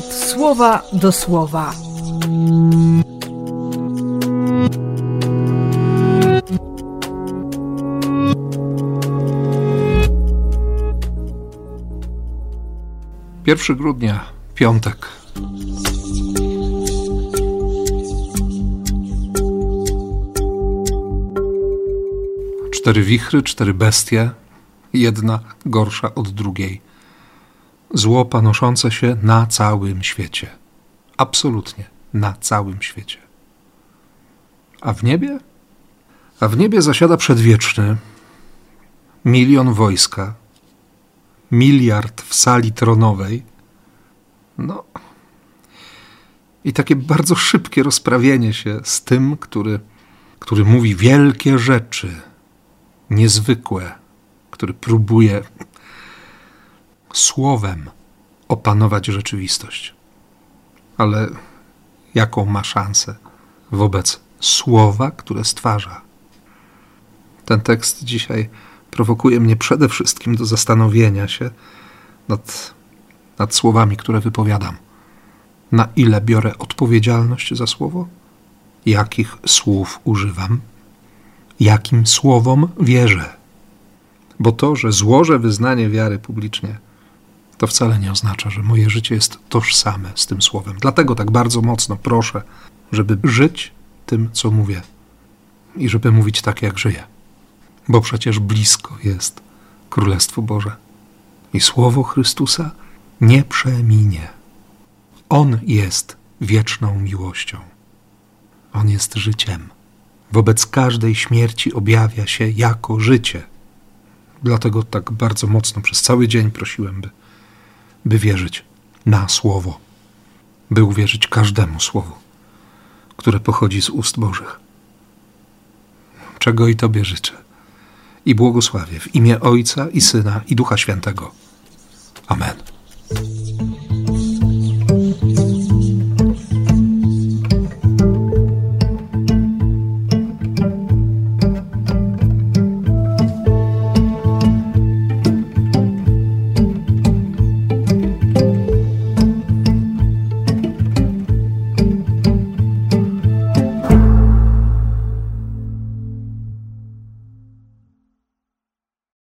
słowa do słowa. Pierwszy grudnia, piątek. Cztery wichry, cztery bestie, jedna gorsza od drugiej. Zło panoszące się na całym świecie. Absolutnie na całym świecie. A w niebie? A w niebie zasiada przedwieczny milion wojska, miliard w sali tronowej. No. I takie bardzo szybkie rozprawienie się z tym, który, który mówi wielkie rzeczy, niezwykłe, który próbuje słowem opanować rzeczywistość. Ale jaką ma szansę wobec słowa, które stwarza? Ten tekst dzisiaj prowokuje mnie przede wszystkim do zastanowienia się nad, nad słowami, które wypowiadam. Na ile biorę odpowiedzialność za słowo? Jakich słów używam? Jakim słowom wierzę? Bo to, że złożę wyznanie wiary publicznie, to wcale nie oznacza, że moje życie jest tożsame z tym słowem. Dlatego tak bardzo mocno proszę, żeby żyć tym, co mówię i żeby mówić tak, jak żyję bo przecież blisko jest Królestwo Boże. I słowo Chrystusa nie przeminie. On jest wieczną miłością. On jest życiem. Wobec każdej śmierci objawia się jako życie. Dlatego tak bardzo mocno przez cały dzień prosiłem, by, by wierzyć na słowo, by uwierzyć każdemu słowu, które pochodzi z ust Bożych. Czego i Tobie życzę i błogosławię w imię Ojca i Syna i Ducha Świętego. Amen.